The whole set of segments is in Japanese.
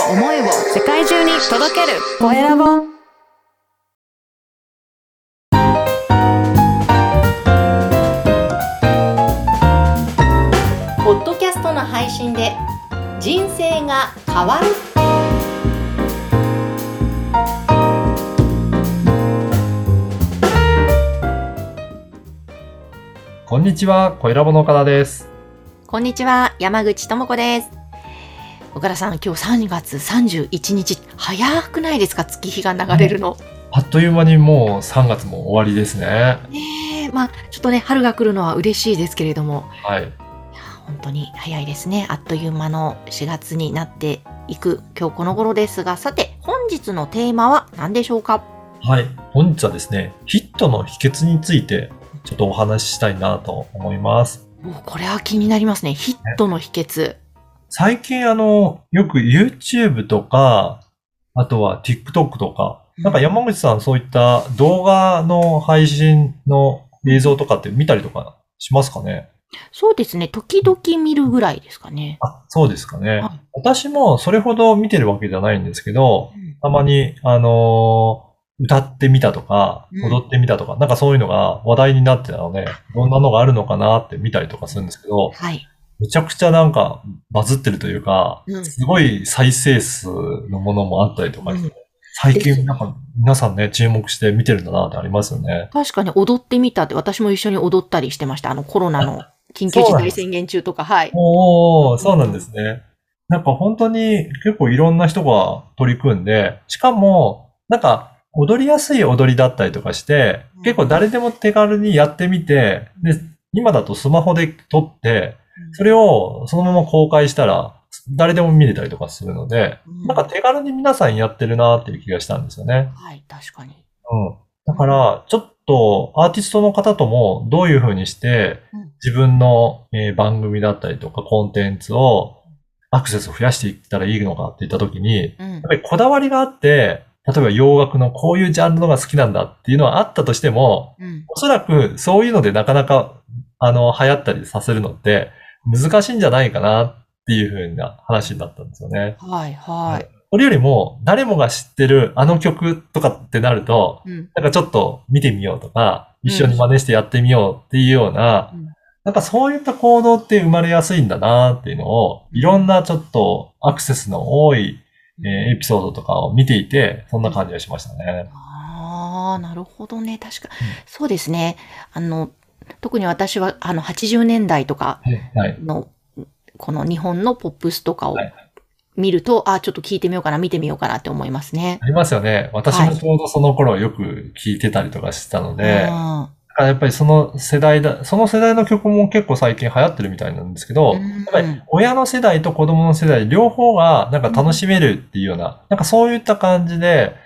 を思いを世界中に届ける。コエラボポッドキャストの配信で人生が変わる。こんにちは、小ラボの岡田です。こんにちは山口智子です岡田さん今日3月31日早くないですか？月日が流れるの、あっという間にもう3月も終わりですね。ねえ。まあちょっとね春が来るのは嬉しいですけれども。はい。本当に早いですね。あっという間の4月になっていく今日この頃ですが。さて本日のテーマは何でしょうか？はい。本日はですね、ヒットの秘訣についてちょっとお話ししたいなと思います。おこれは気になりますね。ヒットの秘訣最近あの、よく YouTube とか、あとは TikTok とか、なんか山口さんそういった動画の配信の映像とかって見たりとかしますかね？そうですね。時々見るぐらいですかね。あ、そうですかね。はい。私もそれほど見てるわけじゃないんですけど、たまに、あのー歌ってみたとか、うん。踊ってみたとか、なんかそういうのが話題になってたので、どんなのがあるのかなって見たりとかするんですけど、はいめちゃくちゃなんかバズってるというか、うん。すごい再生数のものもあったりとか最近なんか皆さんね、注目して見てるんだなってありますよね。確かに踊ってみたって私も一緒に踊ったりしてました。あのコロナの緊急事態宣言中とか。はい。おー、そうなんですね。なんか本当に結構いろんな人が取り組んで、しかも、なんか踊りやすい踊りだったりとかしてうん、結構誰でも手軽にやってみて、で、今だとスマホで撮って、それをそのまま公開したら、誰でも見れたりとかするので、うん。なんか手軽に皆さんやってるなっていう気がしたんですよね。はい確かに。うん。だから、ちょっとアーティストの方ともどういうふうにしてうん。自分のえー番組だったりとかコンテンツをアクセスを増やしていったらいいのかって言ったときに、うん。やっぱりこだわりがあって、例えば洋楽のこういうジャンルのが好きなんだっていうのはあったとしても、うん。おそらくそういうのでなかなかあの流行ったりさせるのって難しいんじゃないかなっていうふうな話になったんですよね。はいはいこれよりも誰もが知ってるあの曲とかってなると、うんなんかちょっと見てみようとか、一緒に真似してやってみようっていうような、うんなんかそういった行動って生まれやすいんだなっていうのを、いろんなちょっとアクセスの多い、えーエピソードとかを見ていて、そんな感じがしましたね。ああ、なるほどね。確か、うんそうですね。あの、特に私は、あの、80年代とかはい。の、この日本のポップスとかをはい見ると、あちょっと聞いてみようかな、見てみようかなって思いますね。ありますよね。私もちょうどその頃よく聞いてたりとかしてたので、うんだからやっぱりその世代だ、その世代の曲も結構最近流行ってるみたいなんですけど、うんやっぱり親の世代と子供の世代両方がなんか楽しめるっていうような、なんかそういった感じで、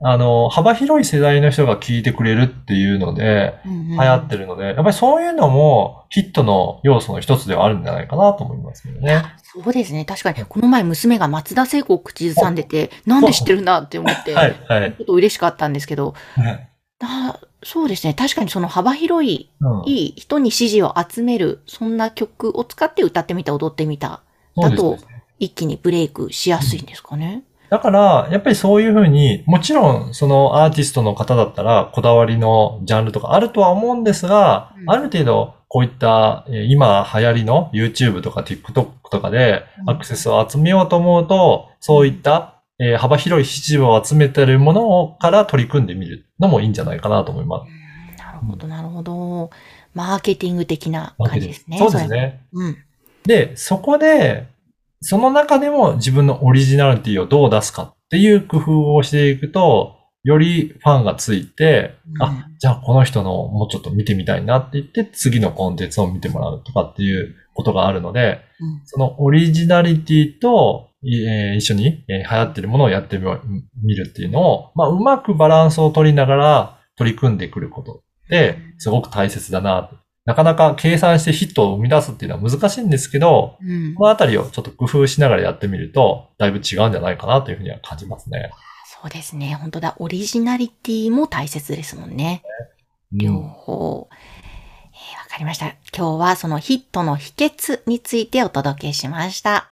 あの、幅広い世代の人が聴いてくれるっていうので、流流行ってるので、やっぱりそういうのもヒットの要素の一つではあるんじゃないかなと思いますけどね。そうですね。確かに、この前娘が松田聖子を口ずさんでて、なんで知ってるんだって思って、はい、はい。ちょっと嬉しかったんですけど、はいあそうですね。確かにその幅広い、うんいい人に支持を集める、そんな曲を使って歌ってみた、踊ってみた、そうですね一気にブレイクしやすいんですかね。だから、やっぱりそういうふうに、もちろん、そのアーティストの方だったら、こだわりのジャンルとかあるとは思うんですが、うんある程度、こういった、えー今流行りの YouTube とか TikTok とかでうんアクセスを集めようと思うと、そういった、えー幅広い支持を集めてるものから取り組んでみるのもいいんじゃないかなと思います。うんなるほど、なるほど。マーケティング的な感じですね。そうですれ。ね。うん。で、そこで、その中でも自分のオリジナリティをどう出すかっていう工夫をしていくと、よりファンがついて、うんあ、じゃあこの人のもうちょっと見てみたいなって言って、次のコンテンツを見てもらうとかっていうことがあるので、うんそのオリジナリティと、いえー一緒に、えー流行ってるものをやってみ見るっていうのを、まあ、うまくバランスを取りながら取り組んでくることって、すごく大切だなと。なかなか計算してヒットを生み出すっていうのは難しいんですけど、うんこのあたりをちょっと工夫しながらやってみると、だいぶ違うんじゃないかなというふうには感じますね。そうですね。本当だ。オリジナリティも大切ですもんね。両うん方。えーわかりました。今日はそのヒットの秘訣についてお届けしました。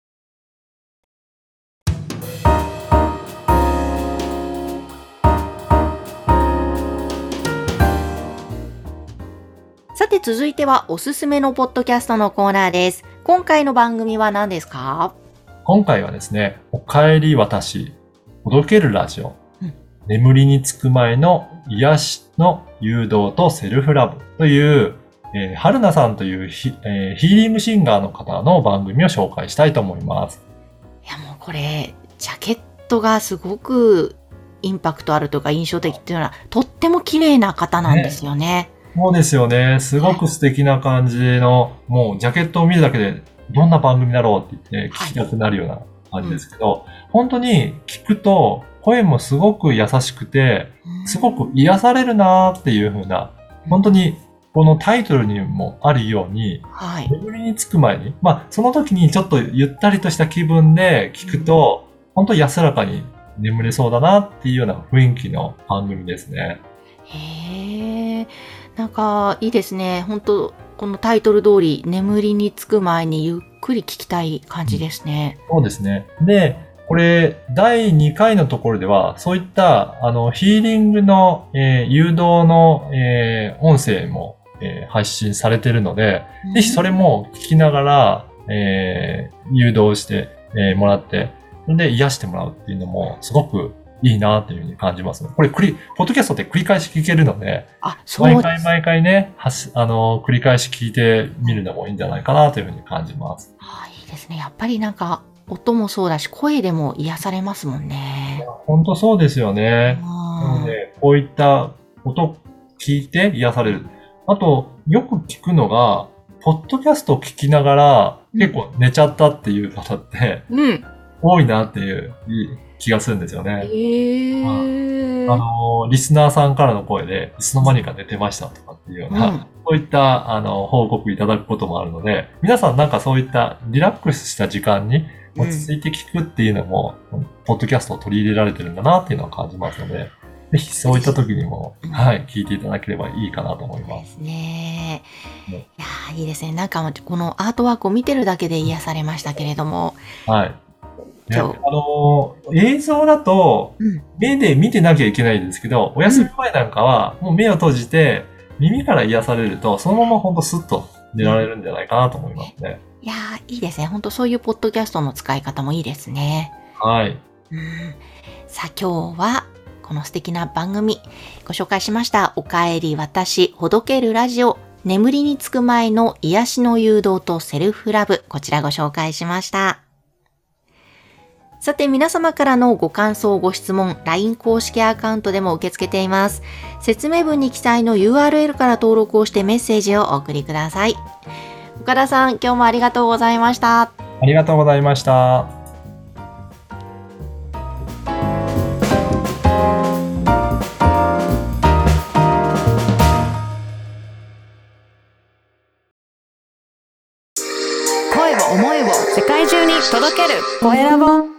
続いてはおすすめのポッドキャストのコーナーです。今回の番組は何ですか？今回はですね、おかえり私、ほどけるラジオ、うん眠りにつく前の癒しの誘導とセルフラブという、えー、春菜さんというヒ,、えーヒーリングシンガーの方の番組を紹介したいと思います。いやもうこれ、ジャケットがすごくインパクトあるとか印象的っていうのは、とっても綺麗な方なんですよね。そうですよね。すごく素敵な感じの、もうジャケットを見るだけでどんな番組だろうって言って聞きたくなるような感じですけど、本当に聞くと声もすごく優しくて、すごく癒されるなーっていう風な、本当にこのタイトルにもあるように、はい。眠りにつく前に、まあその時にちょっとゆったりとした気分で聞くと、本当安らかに眠れそうだなっていうような雰囲気の番組ですね。へえ、なんかいいですね。本当このタイトル通り、眠りにつく前にゆっくり聞きたい感じですね。そうですね。で、これ、第2回のところでは、そういった、あの、ヒーリングの、えー誘導の、えー音声も、えー配信されているので、ぜひそれも聞きながら、えー誘導して、えーもらって、で、癒してもらうっていうのも、すごくいいなっていうふうに感じます。これ、繰り、ポッドキャストって繰り返し聞けるので、あ、そう毎。回毎回ね、はし、あの、繰り返し聞いてみるのもいいんじゃないかなというふうに感じます。あいいですね。やっぱりなんか音もそうだし、声でも癒されますもんね。本当そうですよね。なうんので、こういった音聞いて癒される。あと、よく聞くのが、ポッドキャストを聞きながら、うん結構寝ちゃったっていう方ってうん。多いなっていう気がするんですよね。へえ。あの、リスナーさんからの声で、いつの間にか寝てましたとかっていうような、うんそういった、あの、報告いただくこともあるので、皆さんなんかそういったリラックスした時間に落ち着いて聞くっていうのも、ポッドキャストを取り入れられてるんだなっていうのを感じますので、ぜひそういった時にも、うんはい、聞いていただければいいかなと思いま。ですすね。いねやーいいですね。なんかこのアートワークを見てるだけで癒されましたけれども。はい。ね、そうあの、映像だと、うん。目で見てなきゃいけないんですけど、お休み前なんかは、もう目を閉じて、耳から癒されると、そのままほんとスッと寝られるんじゃないかなと思いますね。いやーいいですね。本当そういうポッドキャストの使い方もいいですね。はい。うん。さあ今日はこの素敵な番組ご紹介しました。おかえり私ほどけるラジオ眠りにつく前の癒しの誘導とセルフラブこちらご紹介しました。さて皆様からのご感想、ご質問、LINE 公式アカウントでも受け付けています。説明文に記載の URL から登録をしてメッセージをお送りください。岡田さん、今日もありがとうございました。ありがとうございました。声を思いを世界中に届けるコエラボ